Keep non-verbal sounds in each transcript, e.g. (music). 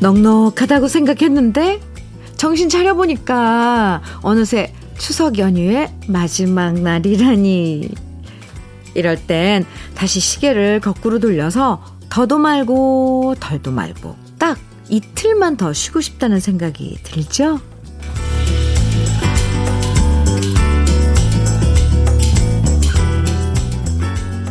넉넉하다고 생각했는데 정신 차려보니까 어느새 추석 연휴의 마지막 날이라니. 이럴 땐 다시 시계를 거꾸로 돌려서 더도 말고 덜도 말고 딱 이틀만 더 쉬고 싶다는 생각이 들죠?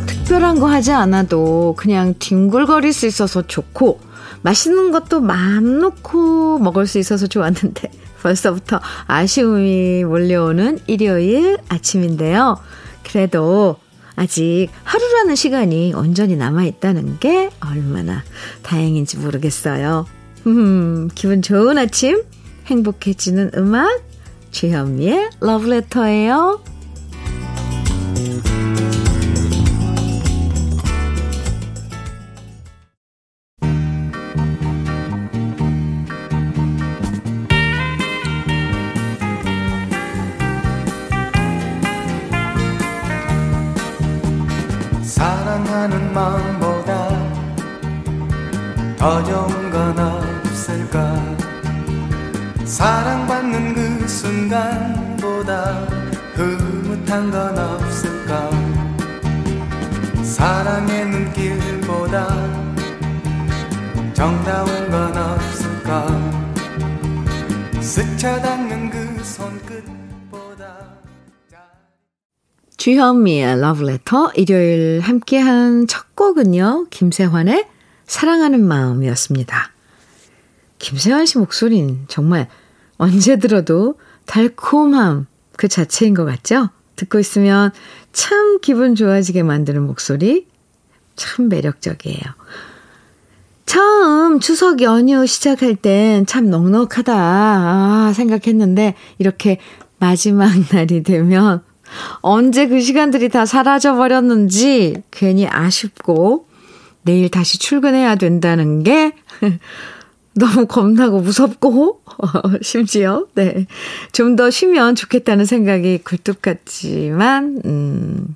특별한 거 하지 않아도 그냥 뒹굴거릴 수 있어서 좋고 맛있는 것도 마음 놓고 먹을 수 있어서 좋았는데 (laughs) 벌써부터 아쉬움이 몰려오는 일요일 아침인데요. 그래도 아직 하루라는 시간이 온전히 남아있다는 게 얼마나 다행인지 모르겠어요. 음, 기분 좋은 아침, 행복해지는 음악, 주현미의 러브레터예요. 흐뭇한 건 없을까 사랑의 눈길보다 정다운 건 없을까 스쳐 닿는 그 손끝보다 주현미의 러브레터 일요일 함께한 첫 곡은요. 김세환의 사랑하는 마음이었습니다. 김세환 씨 목소리는 정말 언제 들어도 달콤함 그 자체인 것 같죠? 듣고 있으면 참 기분 좋아지게 만드는 목소리 참 매력적이에요. 처음 추석 연휴 시작할 땐 참 넉넉하다 아, 생각했는데 이렇게 마지막 (laughs) 날이 되면 언제 그 시간들이 다 사라져 버렸는지 괜히 아쉽고 내일 다시 출근해야 된다는 게 너무 겁나고 무섭고 (laughs) 심지어 네. 좀 더 쉬면 좋겠다는 생각이 굴뚝 같지만 음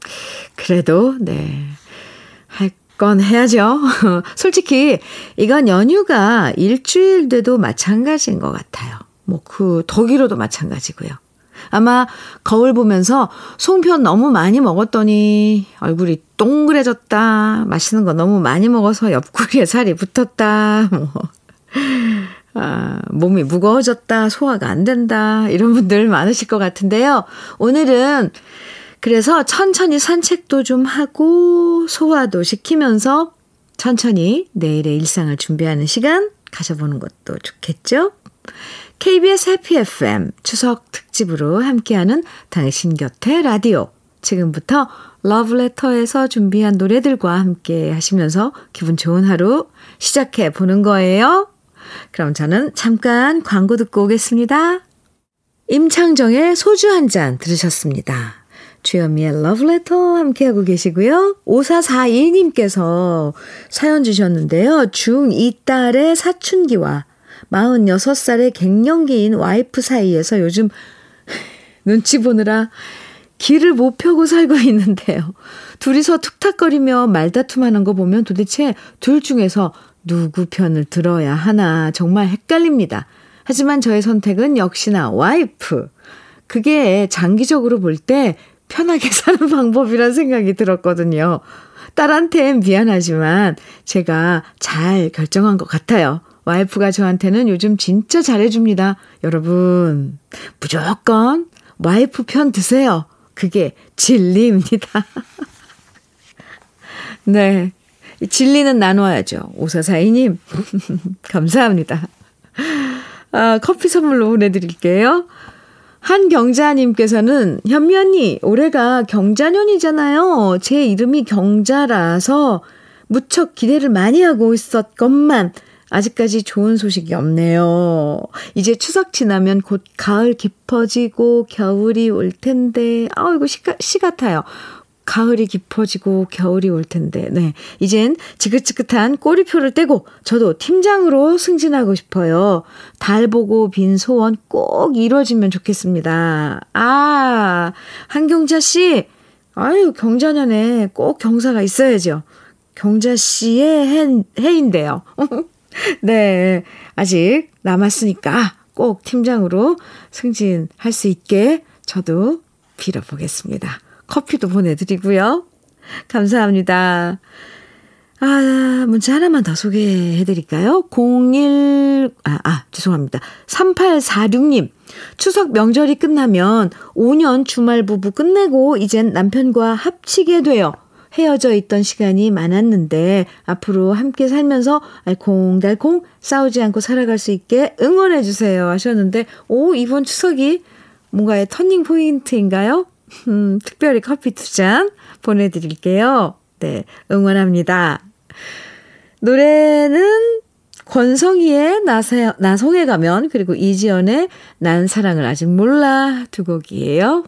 그래도 네. 할 건 해야죠. (laughs) 솔직히 이건 연휴가 일주일 돼도 마찬가지인 것 같아요. 뭐그더 길어도 마찬가지고요. 아마 거울 보면서 송편 너무 많이 먹었더니 얼굴이 동그래졌다. 맛있는 거 너무 많이 먹어서 옆구리에 살이 붙었다. 뭐. 아, 몸이 무거워졌다. 소화가 안 된다. 이런 분들 많으실 것 같은데요. 오늘은 그래서 천천히 산책도 좀 하고 소화도 시키면서 천천히 내일의 일상을 준비하는 시간 가져보는 것도 좋겠죠? KBS 해피 FM 추석 특집으로 함께하는 당신 곁에 라디오. 지금부터 러브레터에서 준비한 노래들과 함께 하시면서 기분 좋은 하루 시작해 보는 거예요. 그럼 저는 잠깐 광고 듣고 오겠습니다. 임창정의 소주 한 잔 들으셨습니다. 주현미의 러브레터 함께하고 계시고요. 5442님께서 사연 주셨는데요. 중2 딸의 사춘기와 46살의 갱년기인 와이프 사이에서 요즘 눈치 보느라 길을 못 펴고 살고 있는데요. 둘이서 툭탁거리며 말다툼하는 거 보면 도대체 둘 중에서 누구 편을 들어야 하나 정말 헷갈립니다. 하지만 저의 선택은 역시나 와이프. 그게 장기적으로 볼 때 편하게 (laughs) 사는 방법이란 생각이 들었거든요. 딸한텐 미안하지만 제가 잘 결정한 것 같아요. 와이프가 저한테는 요즘 진짜 잘해줍니다. 여러분, 무조건 와이프 편 드세요. 그게 진리입니다. (laughs) 네. 진리는 나눠야죠. 오사사이님. (laughs) 감사합니다. 아, 커피 선물로 보내드릴게요. 한경자님께서는 현미 언니, 올해가 경자년이잖아요. 제 이름이 경자라서 무척 기대를 많이 하고 있었건만 아직까지 좋은 소식이 없네요. 이제 추석 지나면 곧 가을 깊어지고 겨울이 올 텐데, 아이고, 시, 시 같아요. 가을이 깊어지고 겨울이 올 텐데, 네. 이젠 지긋지긋한 꼬리표를 떼고 저도 팀장으로 승진하고 싶어요. 달 보고 빈 소원 꼭 이루어지면 좋겠습니다. 아, 한경자 씨. 아유, 경자년에 꼭 경사가 있어야죠. 경자 씨의 해, 해인데요. (laughs) 네. 아직 남았으니까 꼭 팀장으로 승진할 수 있게 저도 빌어보겠습니다. 커피도 보내드리고요. 감사합니다. 아, 문자 하나만 더 소개해 드릴까요? 01, 아, 아, 죄송합니다. 3846님. 추석 명절이 끝나면 5년 주말 부부 끝내고 이젠 남편과 합치게 돼요. 헤어져 있던 시간이 많았는데 앞으로 함께 살면서 알콩달콩 싸우지 않고 살아갈 수 있게 응원해 주세요 하셨는데 오 이번 추석이 뭔가의 터닝 포인트인가요? 음, 특별히 커피 두 잔 보내드릴게요. 네, 응원합니다. 노래는 권성희의 나세, 나성에 가면 그리고 이지연의 난 사랑을 아직 몰라 두 곡이에요.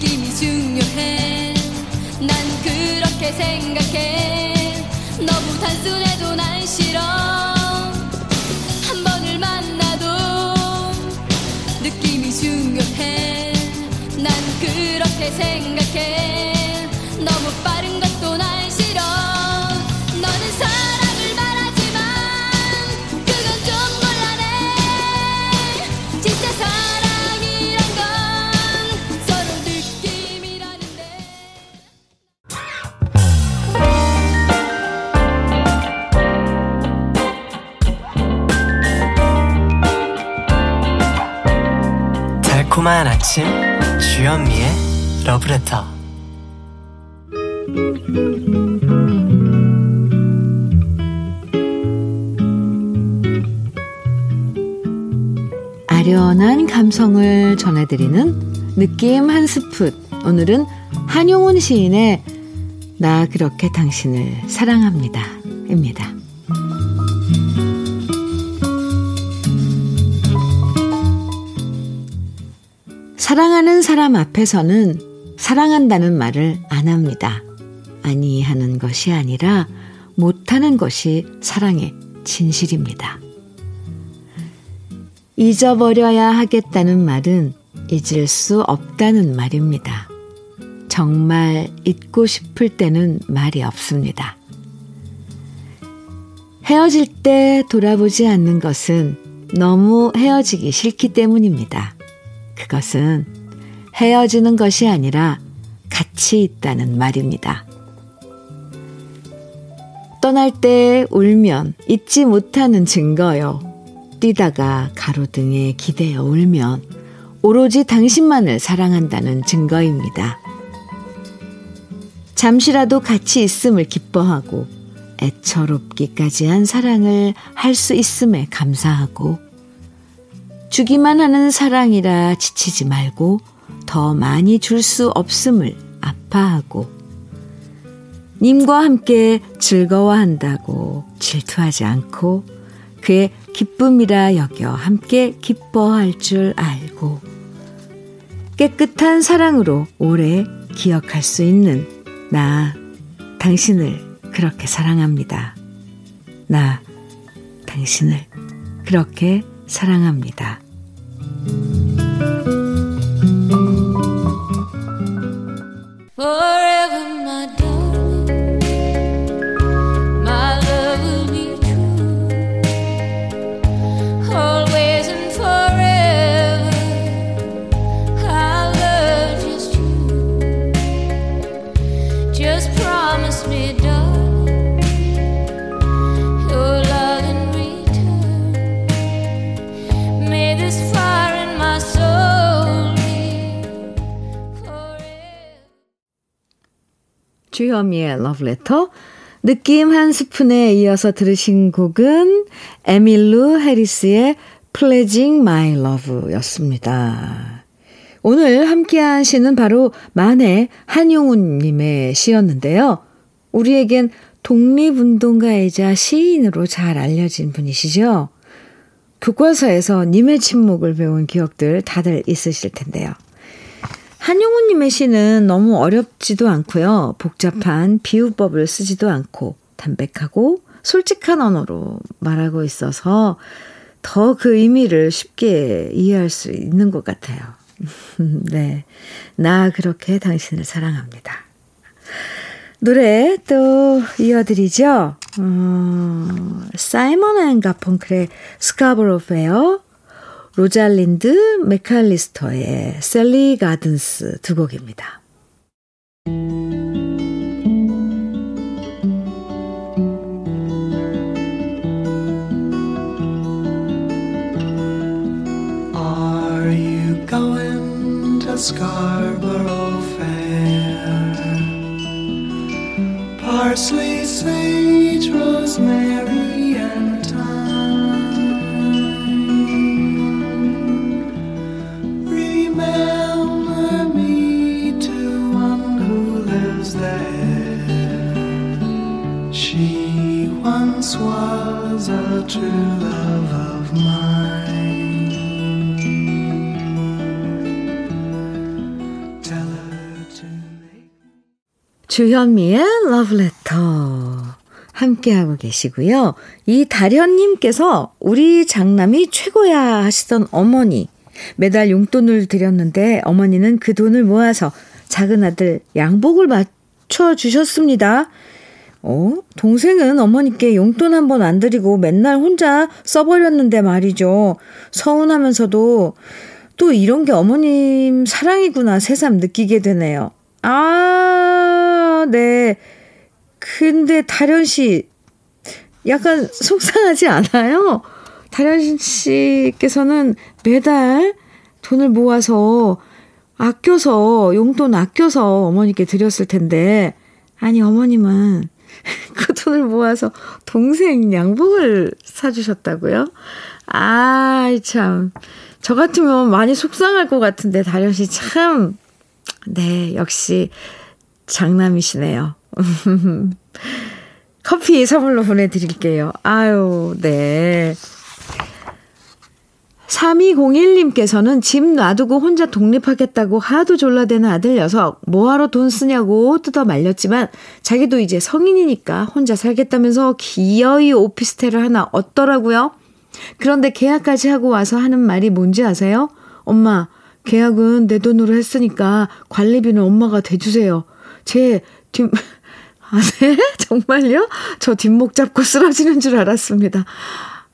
느낌이 중요해. 난 그렇게 생각해. 너무 단순해도 난 싫어. 한 번을 만나도 느낌이 중요해. 난 그렇게 생각해. 달콤한 아침 주현미의 러브레터 아련한 감성을 전해드리는 느낌 한 스푼 오늘은 한용운 시인의 나 그렇게 당신을 사랑합니다 입니다. 사랑하는 사람 앞에서는 사랑한다는 말을 안 합니다. 아니 하는 것이 아니라 못하는 것이 사랑의 진실입니다. 잊어버려야 하겠다는 말은 잊을 수 없다는 말입니다. 정말 잊고 싶을 때는 말이 없습니다. 헤어질 때 돌아보지 않는 것은 너무 헤어지기 싫기 때문입니다. 그것은 헤어지는 것이 아니라 같이 있다는 말입니다. 떠날 때 울면 잊지 못하는 증거요. 뛰다가 가로등에 기대어 울면 오로지 당신만을 사랑한다는 증거입니다. 잠시라도 같이 있음을 기뻐하고 애처롭기까지 한 사랑을 할 수 있음에 감사하고 주기만 하는 사랑이라 지치지 말고 더 많이 줄 수 없음을 아파하고 님과 함께 즐거워한다고 질투하지 않고 그의 기쁨이라 여겨 함께 기뻐할 줄 알고 깨끗한 사랑으로 오래 기억할 수 있는 나 당신을 그렇게 사랑합니다. 나 당신을 그렇게 사랑합니다. The 주현미의 러브레터. 느낌 한 스푼에 이어서 들으신 곡은 에밀루 해리스의 Pledging My Love 였습니다. 오늘 함께한 시는 바로 만해 한용운님의 시였는데요. 우리에겐 독립운동가이자 시인으로 잘 알려진 분이시죠? 교과서에서 님의 침묵을 배운 기억들 다들 있으실 텐데요. 한용운님의 시는 너무 어렵지도 않고요. 복잡한 비유법을 쓰지도 않고 담백하고 솔직한 언어로 말하고 있어서 더 그 의미를 쉽게 이해할 수 있는 것 같아요. (laughs) 네. 나 그렇게 당신을 사랑합니다. 노래 또 이어드리죠. 어, 사이먼 앤 가펑클의 Scarborough Fair, 로잘린드 메칼리스터의 셀리 가든스 두 곡입니다. Scarborough Fair? Parsley, sage, rosemary, 주현미의 러브레터 함께하고 계시고요. 이 다련님께서 우리 장남이 최고야 하시던 어머니 매달 용돈을 드렸는데 어머니는 그 돈을 모아서 작은 아들 양복을 맞춰 주셨습니다. 어? 동생은 어머니께 용돈 한 번 안 드리고 맨날 혼자 써버렸는데 말이죠. 서운하면서도 또 이런 게 어머님 사랑이구나 새삼 느끼게 되네요. 아, 네. 근데 다련 씨 약간 속상하지 않아요? 다련 씨께서는 매달 돈을 모아서 아껴서 용돈 아껴서 어머니께 드렸을 텐데 아니 어머님은 (laughs) 그 돈을 모아서 동생 양복을 사주셨다고요? 아, 참. 저 같으면 많이 속상할 것 같은데, 다련 씨 참, 네, 역시 장남이시네요. (laughs) 커피 선물로 보내드릴게요. 아유, 네. 3201님께서는 집 놔두고 혼자 독립하겠다고 하도 졸라대는 아들 녀석 뭐하러 돈 쓰냐고 뜯어 말렸지만 자기도 이제 성인이니까 혼자 살겠다면서 기어이 오피스텔을 하나 얻더라고요. 그런데 계약까지 하고 와서 하는 말이 뭔지 아세요? 엄마, 계약은 내 돈으로 했으니까 관리비는 엄마가 대주세요. 제 뒷, (laughs) 아, 네? (laughs) 정말요? 저 뒷목 잡고 쓰러지는 줄 알았습니다.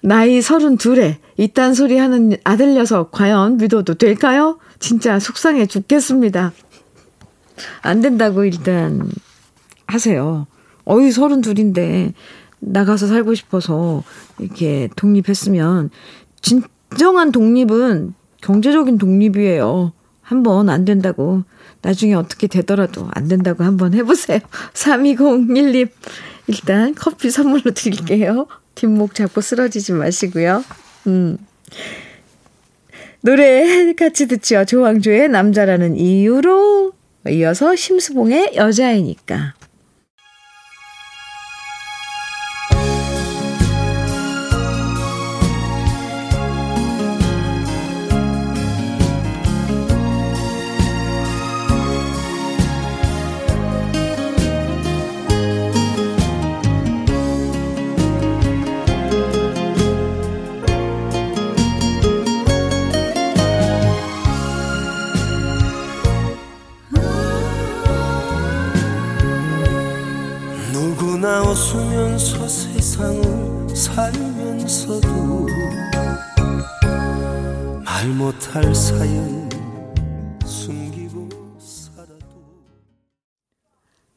나이 서른 둘에 이딴 소리 하는 아들 녀석 과연 믿어도 될까요? 진짜 속상해 죽겠습니다. 안 된다고 일단 하세요. 어이 서른 둘인데 나가서 살고 싶어서 이렇게 독립했으면 진정한 독립은 경제적인 독립이에요. 한번 안 된다고 나중에 어떻게 되더라도 안 된다고 한번 해보세요. (laughs) 3201님 일단 커피 선물로 드릴게요. 뒷목 잡고 쓰러지지 마시고요. 음. 노래 같이 듣죠. 조항조의 남자라는 이유로 이어서 심수봉의 여자이니까.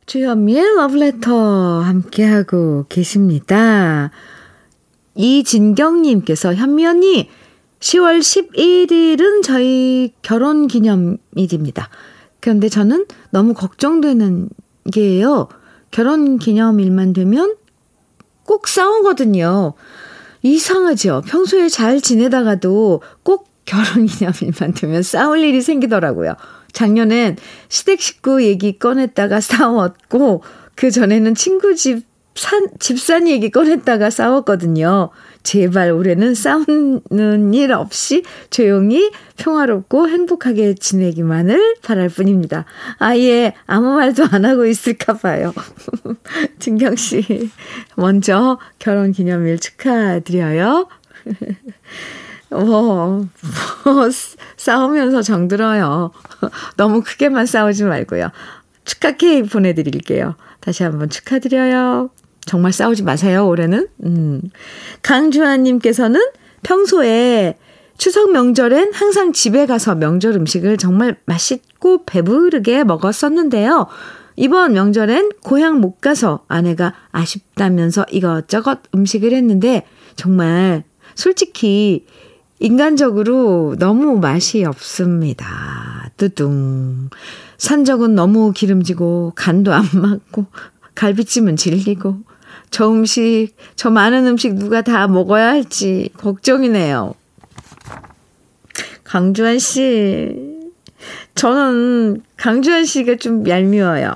주현미의 러브레터 함께하고 계십니다. 이진경님께서 현미 언니 10월 11일은 저희 결혼 기념일입니다. 그런데 저는 너무 걱정되는 게요. 결혼 기념일만 되면 꼭 싸우거든요. 이상하죠? 평소에 잘 지내다가도 꼭 결혼 기념일만 되면 싸울 일이 생기더라고요. 작년엔 시댁 식구 얘기 꺼냈다가 싸웠고, 그 전에는 친구 집 산, 집산 얘기 꺼냈다가 싸웠거든요. 제발 올해는 싸우는 일 없이 조용히 평화롭고 행복하게 지내기만을 바랄 뿐입니다. 아예 아무 말도 안 하고 있을까 봐요. (laughs) 진경 씨, 먼저 결혼 기념일 축하드려요. (laughs) 뭐, 뭐, (laughs) 싸우면서 정들어요. (laughs) 너무 크게만 싸우지 말고요. 축하 케이크 보내드릴게요. 다시 한번 축하드려요. 정말 싸우지 마세요, 올해는. 음. 강주환님께서는 평소에 추석 명절엔 항상 집에 가서 명절 음식을 정말 맛있고 배부르게 먹었었는데요. 이번 명절엔 고향 못 가서 아내가 아쉽다면서 이것저것 음식을 했는데 정말 솔직히 인간적으로 너무 맛이 없습니다. 뚜둥. 산적은 너무 기름지고 간도 안 맞고 갈비찜은 질리고 저 음식, 저 많은 음식 누가 다 먹어야 할지 걱정이네요. 강주한 씨. 저는 강주한 씨가 좀 얄미워요.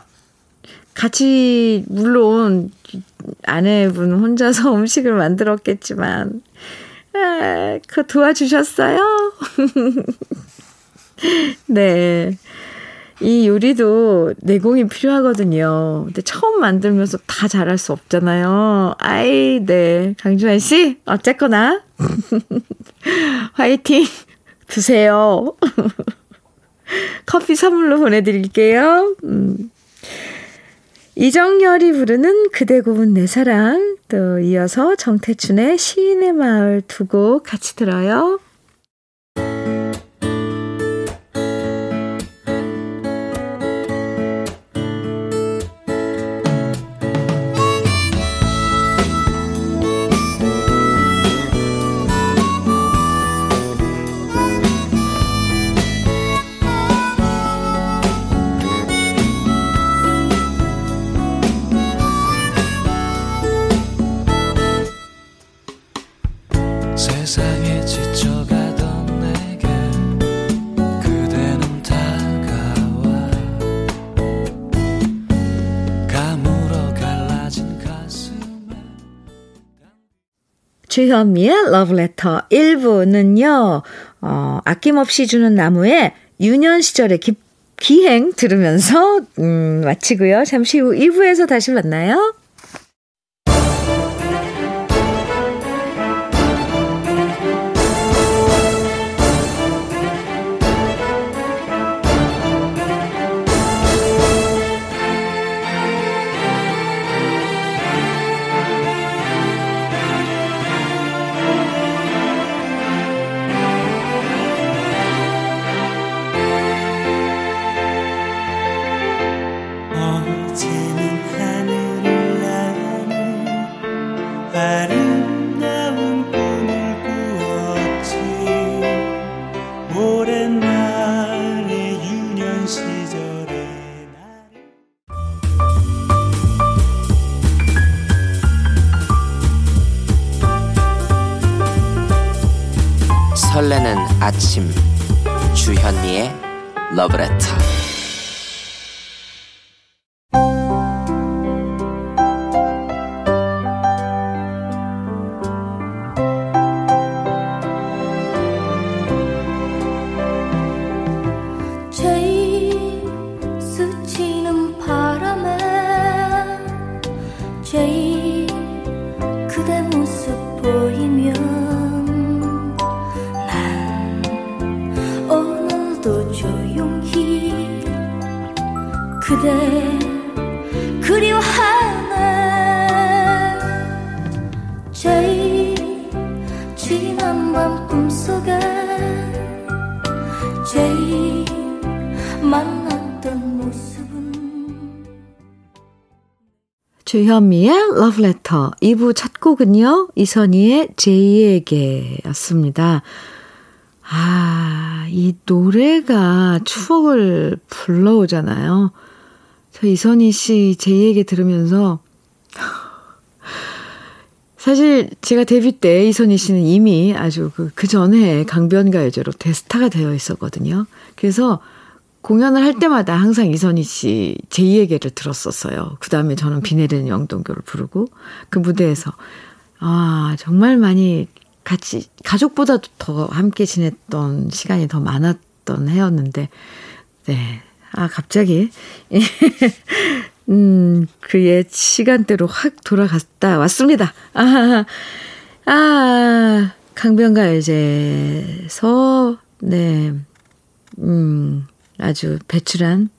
같이, 물론, 아내분 혼자서 (laughs) 음식을 만들었겠지만, 아, 그거 도와주셨어요? (laughs) 네. 이 요리도 내공이 필요하거든요. 근데 처음 만들면서 다 잘할 수 없잖아요. 아이, 네. 강주환 씨, 어쨌거나. (laughs) 화이팅! 드세요. (laughs) 커피 선물로 보내드릴게요. 음. 이정열이 부르는 그대 고운 내 사랑. 또 이어서 정태춘의 시인의 마을 두 곡 같이 들어요. 주현미의 러브레터 1부는요, 어, 아낌없이 주는 나무의 유년 시절의 기, 기행 들으면서, 음, 마치고요. 잠시 후 2부에서 다시 만나요. 아침 주현미의 러브레터 그대 그리워하네 제일 지난 밤 꿈속에 주현미의 러브레터 2부 첫 곡은요. 이선희의 제2에게 였습니다. 아, 이 노래가 추억을 불러오잖아요. 저 이선희 씨 제 얘기 들으면서 사실 제가 데뷔 때 이선희 씨는 이미 아주 그, 그 전에 강변가요제로 대스타가 되어 있었거든요. 그래서 공연을 할 때마다 항상 이선희 씨 제2에게를 들었었어요. 그 다음에 저는 비 내리는 영동교를 부르고 그 무대에서 아, 정말 많이 같이, 가족보다도 더 함께 지냈던 시간이 더 많았던 해였는데, 네. 아, 갑자기. (laughs) 음, 그의 시간대로 확 돌아갔다 왔습니다. 아, 아, 강변가요제에서, 네, 음, 아주 배출한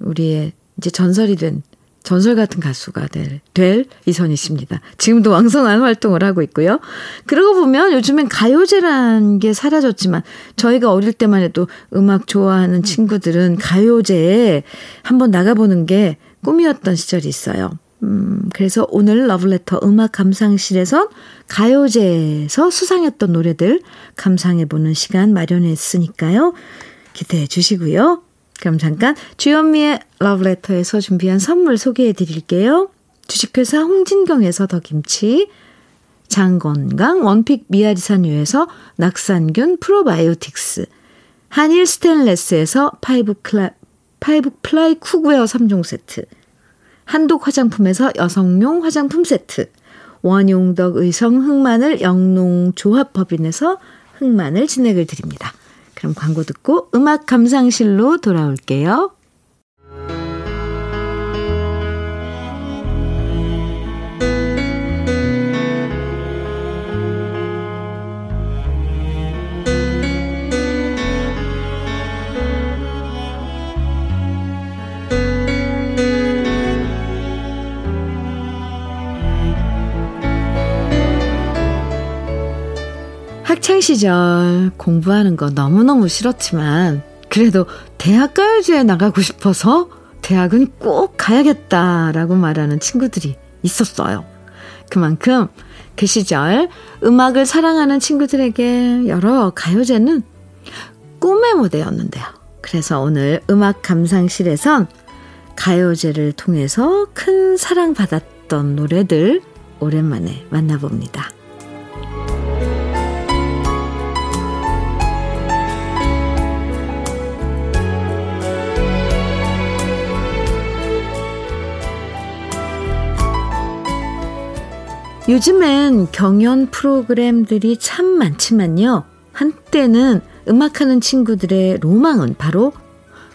우리의 이제 전설이 된 전설 같은 가수가 될, 될 이선희 씨입니다. 지금도 왕성한 활동을 하고 있고요. 그러고 보면 요즘엔 가요제란 게 사라졌지만 저희가 어릴 때만 해도 음악 좋아하는 친구들은 가요제에 한번 나가보는 게 꿈이었던 시절이 있어요. 음, 그래서 오늘 러블레터 음악 감상실에선 가요제에서 수상했던 노래들 감상해보는 시간 마련했으니까요. 기대해 주시고요. 그럼 잠깐 주현미의 러브레터에서 준비한 선물 소개해 드릴게요. 주식회사 홍진경에서 더김치, 장건강 원픽 미아리산유에서 낙산균 프로바이오틱스, 한일 스테인레스에서 파이브, 클라, 파이브 플라이 쿡웨어 3종 세트, 한독 화장품에서 여성용 화장품 세트, 원용덕 의성 흑마늘 영농조합법인에서 흑마늘 진행을 드립니다. 그럼 광고 듣고 음악 감상실로 돌아올게요. 시절 공부하는 거 너무너무 싫었지만 그래도 대학 가요제에 나가고 싶어서 대학은 꼭 가야겠다라고 말하는 친구들이 있었어요. 그만큼 그 시절 음악을 사랑하는 친구들에게 여러 가요제는 꿈의 무대였는데요. 그래서 오늘 음악 감상실에선 가요제를 통해서 큰 사랑받았던 노래들 오랜만에 만나봅니다. 요즘엔 경연 프로그램들이 참 많지만요. 한때는 음악하는 친구들의 로망은 바로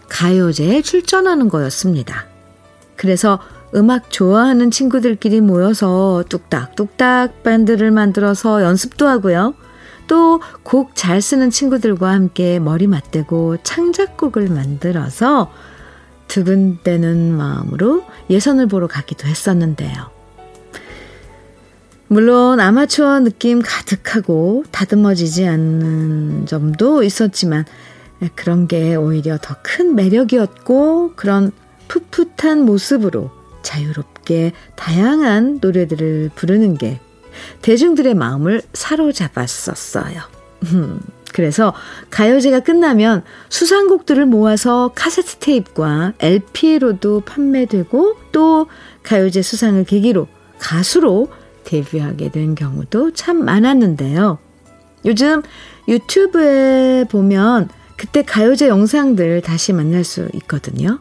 가요제에 출전하는 거였습니다. 그래서 음악 좋아하는 친구들끼리 모여서 뚝딱뚝딱 밴드를 만들어서 연습도 하고요. 또 곡 잘 쓰는 친구들과 함께 머리 맞대고 창작곡을 만들어서 두근대는 마음으로 예선을 보러 가기도 했었는데요. 물론 아마추어 느낌 가득하고 다듬어지지 않는 점도 있었지만 그런 게 오히려 더 큰 매력이었고 그런 풋풋한 모습으로 자유롭게 다양한 노래들을 부르는 게 대중들의 마음을 사로잡았었어요. 그래서 가요제가 끝나면 수상곡들을 모아서 카세트 테이프와 LP로도 판매되고 또 가요제 수상을 계기로 가수로 데뷔하게 된 경우도 참 많았는데요. 요즘 유튜브에 보면 그때 가요제 영상들 다시 만날 수 있거든요.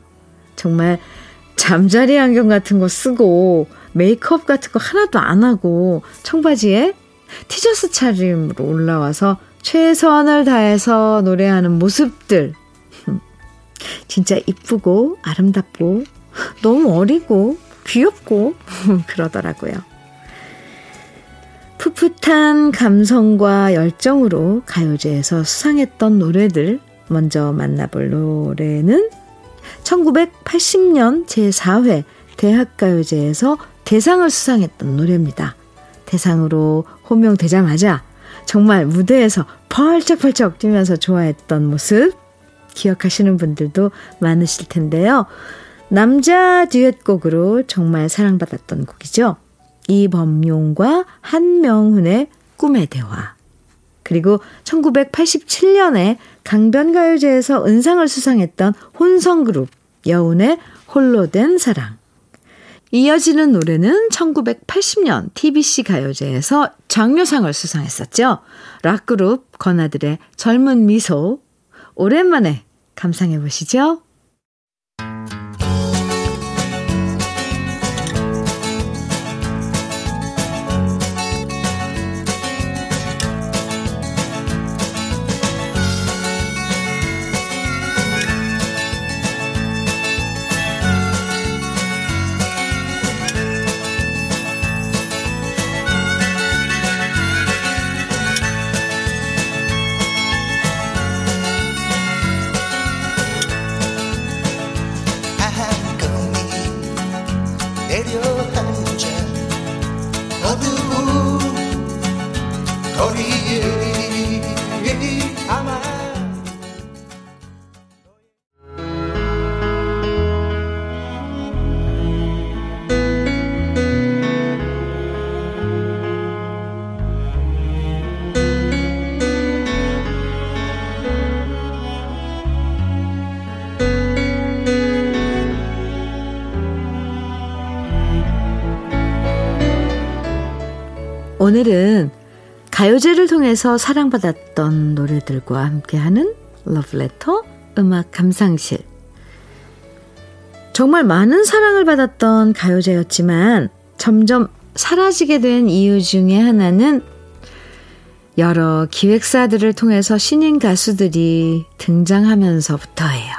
정말 잠자리 안경 같은 거 쓰고 메이크업 같은 거 하나도 안 하고 청바지에 티셔츠 차림으로 올라와서 최선을 다해서 노래하는 모습들. (laughs) 진짜 이쁘고 아름답고 너무 어리고 귀엽고 (laughs) 그러더라고요. 풋풋한 감성과 열정으로 가요제에서 수상했던 노래들 먼저 만나볼 노래는 1980년 제4회 대학가요제에서 대상을 수상했던 노래입니다. 대상으로 호명되자마자 정말 무대에서 펄쩍펄쩍 뛰면서 좋아했던 모습 기억하시는 분들도 많으실 텐데요. 남자 듀엣곡으로 정말 사랑받았던 곡이죠. 이범용과 한명훈의 꿈의 대화. 그리고 1987년에 강변가요제에서 은상을 수상했던 혼성그룹 여운의 홀로 된 사랑. 이어지는 노래는 1980년 TBC 가요제에서 장려상을 수상했었죠. 락그룹 건아들의 젊은 미소. 오랜만에 감상해 보시죠. 오늘은 가요제를 통해서 사랑받았던 노래들과 함께하는 러브레터 음악 감상실. 정말 많은 사랑을 받았던 가요제였지만 점점 사라지게 된 이유 중에 하나는 여러 기획사들을 통해서 신인 가수들이 등장하면서부터예요.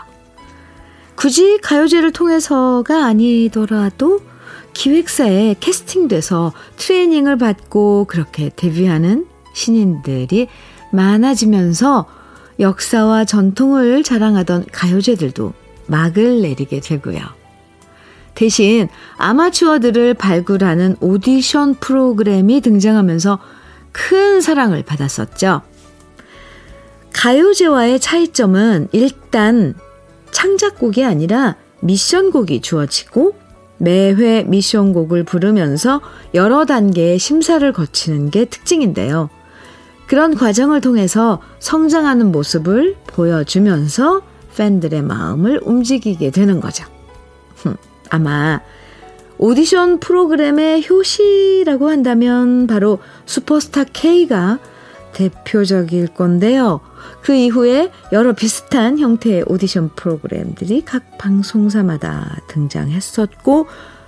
굳이 가요제를 통해서가 아니더라도 기획사에 캐스팅돼서 트레이닝을 받고 그렇게 데뷔하는 신인들이 많아지면서 역사와 전통을 자랑하던 가요제들도 막을 내리게 되고요. 대신 아마추어들을 발굴하는 오디션 프로그램이 등장하면서 큰 사랑을 받았었죠. 가요제와의 차이점은 일단 창작곡이 아니라 미션곡이 주어지고 매회 미션곡을 부르면서 여러 단계의 심사를 거치는 게 특징인데요. 그런 과정을 통해서 성장하는 모습을 보여주면서 팬들의 마음을 움직이게 되는 거죠. 흠, 아마 오디션 프로그램의 효시라고 한다면 바로 슈퍼스타 K가 대표적일 건데요. 그 이후에 여러 비슷한 형태의 오디션 프로그램들이 각 방송사마다 등장했었고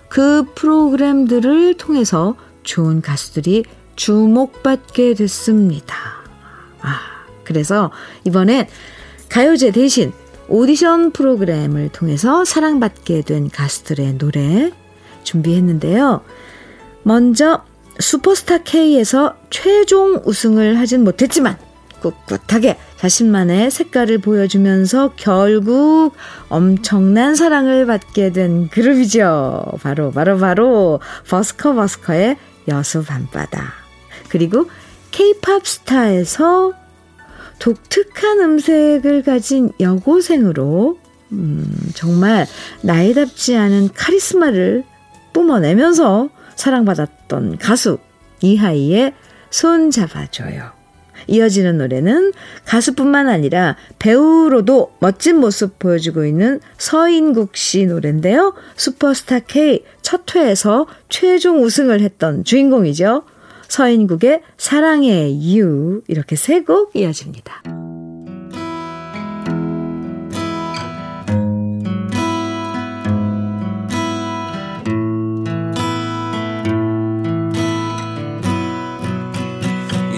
그 프로그램들을 통해서 좋은 가수들이 주목받게 됐습니다. 아, 그래서 이번엔 가요제 대신 오디션 프로그램을 통해서 사랑받게 된 가수들의 노래 준비했는데요. 먼저 슈퍼스타 K에서 최종 우승을 하진 못했지만 꿋꿋하게 자신만의 색깔을 보여주면서 결국 엄청난 사랑을 받게 된 그룹이죠. 바로 바로 바로 버스커 버스커의 여수 밤바다. 그리고 케이팝 스타에서 독특한 음색을 가진 여고생으로 음, 정말 나이답지 않은 카리스마를 뿜어내면서 사랑받았던 가수 이하이의 손 잡아줘요. 이어지는 노래는 가수뿐만 아니라 배우로도 멋진 모습 보여주고 있는 서인국 씨 노래인데요. 슈퍼스타 K 첫 회에서 최종 우승을 했던 주인공이죠. 서인국의 사랑의 이유 이렇게 세 곡 이어집니다.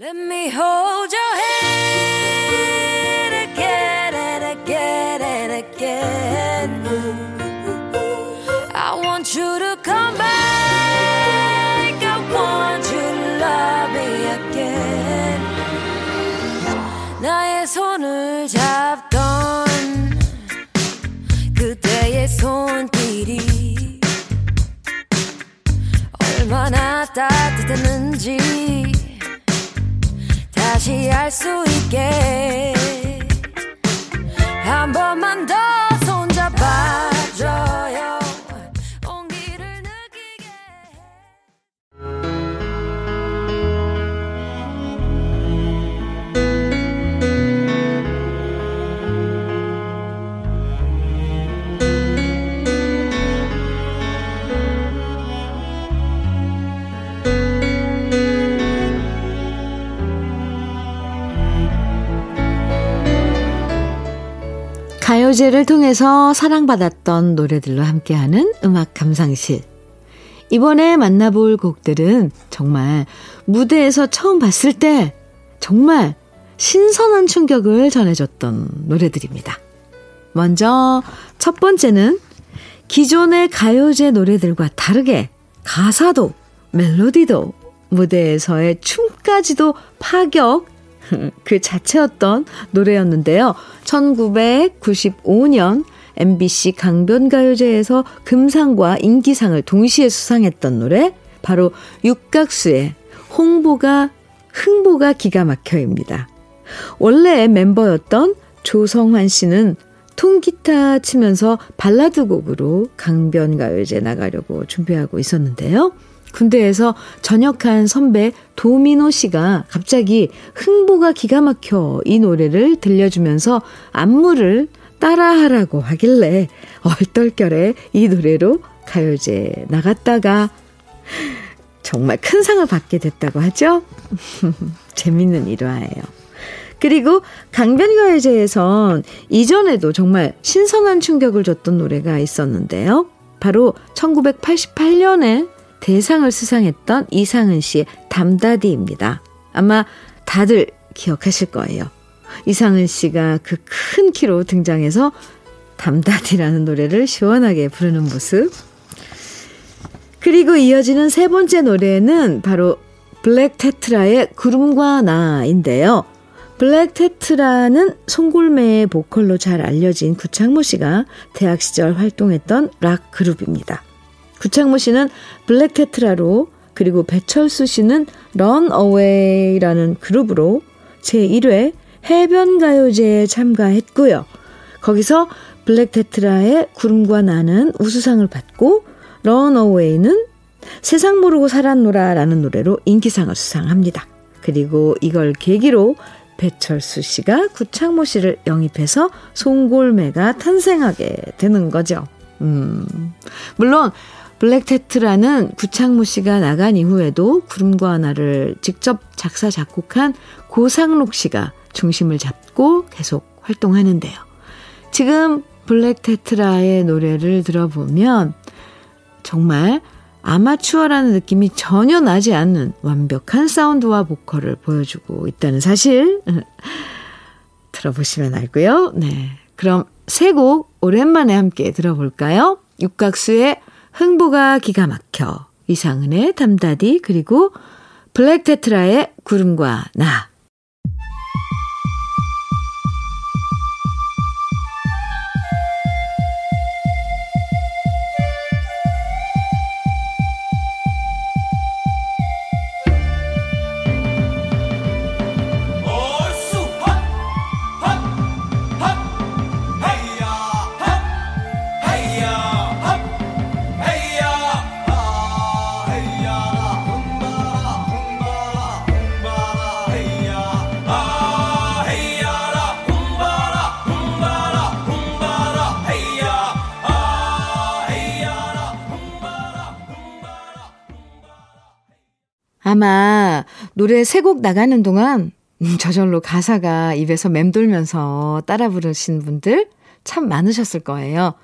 Let me hold your hand again and again and again. I want you to come back. I want you to love me again. 나의 손을 잡던 그대의 손길이 얼마나 따뜻했는지. 다시 알 수 있게. 한 번만 더 가요제를 통해서 사랑받았던 노래들로 함께하는 음악 감상실. 이번에 만나볼 곡들은 정말 무대에서 처음 봤을 때 정말 신선한 충격을 전해줬던 노래들입니다. 먼저 첫 번째는 기존의 가요제 노래들과 다르게 가사도 멜로디도 무대에서의 춤까지도 파격 (laughs) 그 자체였던 노래였는데요. 1995년 MBC 강변가요제에서 금상과 인기상을 동시에 수상했던 노래 바로 육각수의 홍보가 흥보가 기가 막혀입니다. 원래 멤버였던 조성환 씨는 통기타 치면서 발라드 곡으로 강변가요제 나가려고 준비하고 있었는데요. 군대에서 전역한 선배 도미노 씨가 갑자기 흥보가 기가 막혀 이 노래를 들려주면서 안무를 따라하라고 하길래 얼떨결에 이 노래로 가요제 나갔다가 정말 큰 상을 받게 됐다고 하죠? (laughs) 재밌는 일화예요. 그리고 강변가요제에선 이전에도 정말 신선한 충격을 줬던 노래가 있었는데요. 바로 1988년에 대상을 수상했던 이상은 씨의 담다디입니다. 아마 다들 기억하실 거예요. 이상은 씨가 그 큰 키로 등장해서 담다디라는 노래를 시원하게 부르는 모습. 그리고 이어지는 세 번째 노래는 바로 블랙 테트라의 구름과 나인데요. 블랙 테트라는 송골매의 보컬로 잘 알려진 구창모 씨가 대학 시절 활동했던 락 그룹입니다. 구창모 씨는 블랙 테트라로 그리고 배철수 씨는 런 어웨이라는 그룹으로 제1회 해변가요제에 참가했고요. 거기서 블랙 테트라의 구름과 나는 우수상을 받고 런 어웨이는 세상 모르고 살았노라라는 노래로 인기상을 수상합니다. 그리고 이걸 계기로 배철수 씨가 구창모 씨를 영입해서 송골매가 탄생하게 되는 거죠. 음, 물론 블랙 테트라는 구창모 씨가 나간 이후에도 구름과 나를 직접 작사 작곡한 고상록 씨가 중심을 잡고 계속 활동하는데요. 지금 블랙 테트라의 노래를 들어보면 정말 아마추어라는 느낌이 전혀 나지 않는 완벽한 사운드와 보컬을 보여주고 있다는 사실 (laughs) 들어보시면 알고요. 네. 그럼 세 곡 오랜만에 함께 들어볼까요? 육각수의 흥보가 기가 막혀, 이상은의 담다디, 그리고 블랙 테트라의 구름과 나. 아마 노래 세 곡 나가는 동안 음, 저절로 가사가 입에서 맴돌면서 따라 부르신 분들 참 많으셨을 거예요.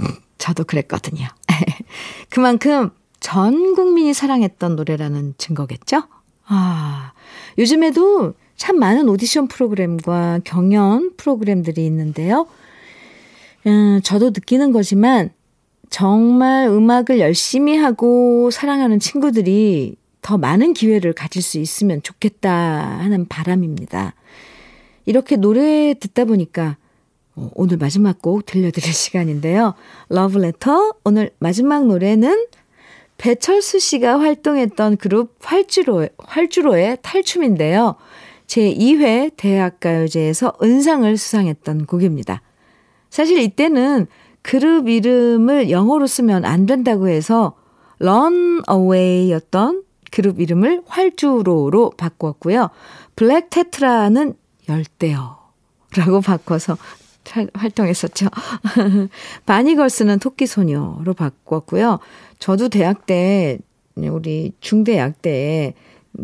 음, 저도 그랬거든요. (laughs) 그만큼 전 국민이 사랑했던 노래라는 증거겠죠? 아, 요즘에도 참 많은 오디션 프로그램과 경연 프로그램들이 있는데요. 음, 저도 느끼는 거지만 정말 음악을 열심히 하고 사랑하는 친구들이 더 많은 기회를 가질 수 있으면 좋겠다 하는 바람입니다. 이렇게 노래 듣다 보니까 어, 오늘 마지막 곡 들려드릴 (laughs) 시간인데요. 러브레터 오늘 마지막 노래는 배철수 씨가 활동했던 그룹 활주로, 활주로의 탈춤인데요. 제2회 대학가요제에서 은상을 수상했던 곡입니다. 사실 이때는 그룹 이름을 영어로 쓰면 안 된다고 해서 Run Away였던 그룹 이름을 활주로로 바꾸었고요. 블랙 테트라는 열대어라고 바꿔서 활동했었죠. (laughs) 바니걸스는 토끼소녀로 바꿨고요. 저도 대학 때, 우리 중대학 때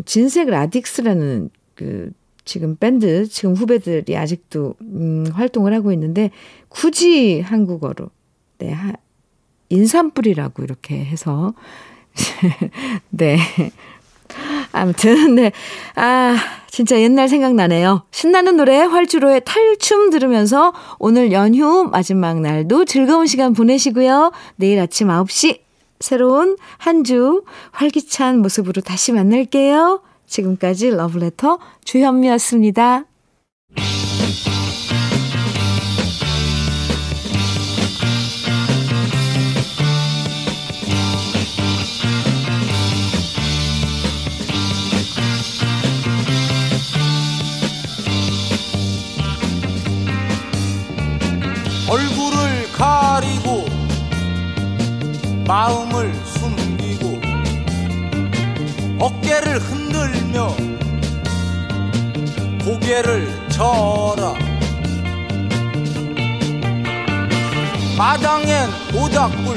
진색 라딕스라는 그 지금 밴드, 지금 후배들이 아직도 음, 활동을 하고 있는데 굳이 한국어로 네, 하, 인삼뿌리라고 이렇게 해서 (laughs) 네. 아무튼 네. 아, 진짜 옛날 생각나네요. 신나는 노래 활주로의 탈춤 들으면서 오늘 연휴 마지막 날도 즐거운 시간 보내시고요. 내일 아침 9시 새로운 한 주 활기찬 모습으로 다시 만날게요. 지금까지 러브레터 주현미였습니다. 마음을 숨기고 어깨를 흔들며 고개를 저어라. 마당엔 모닥불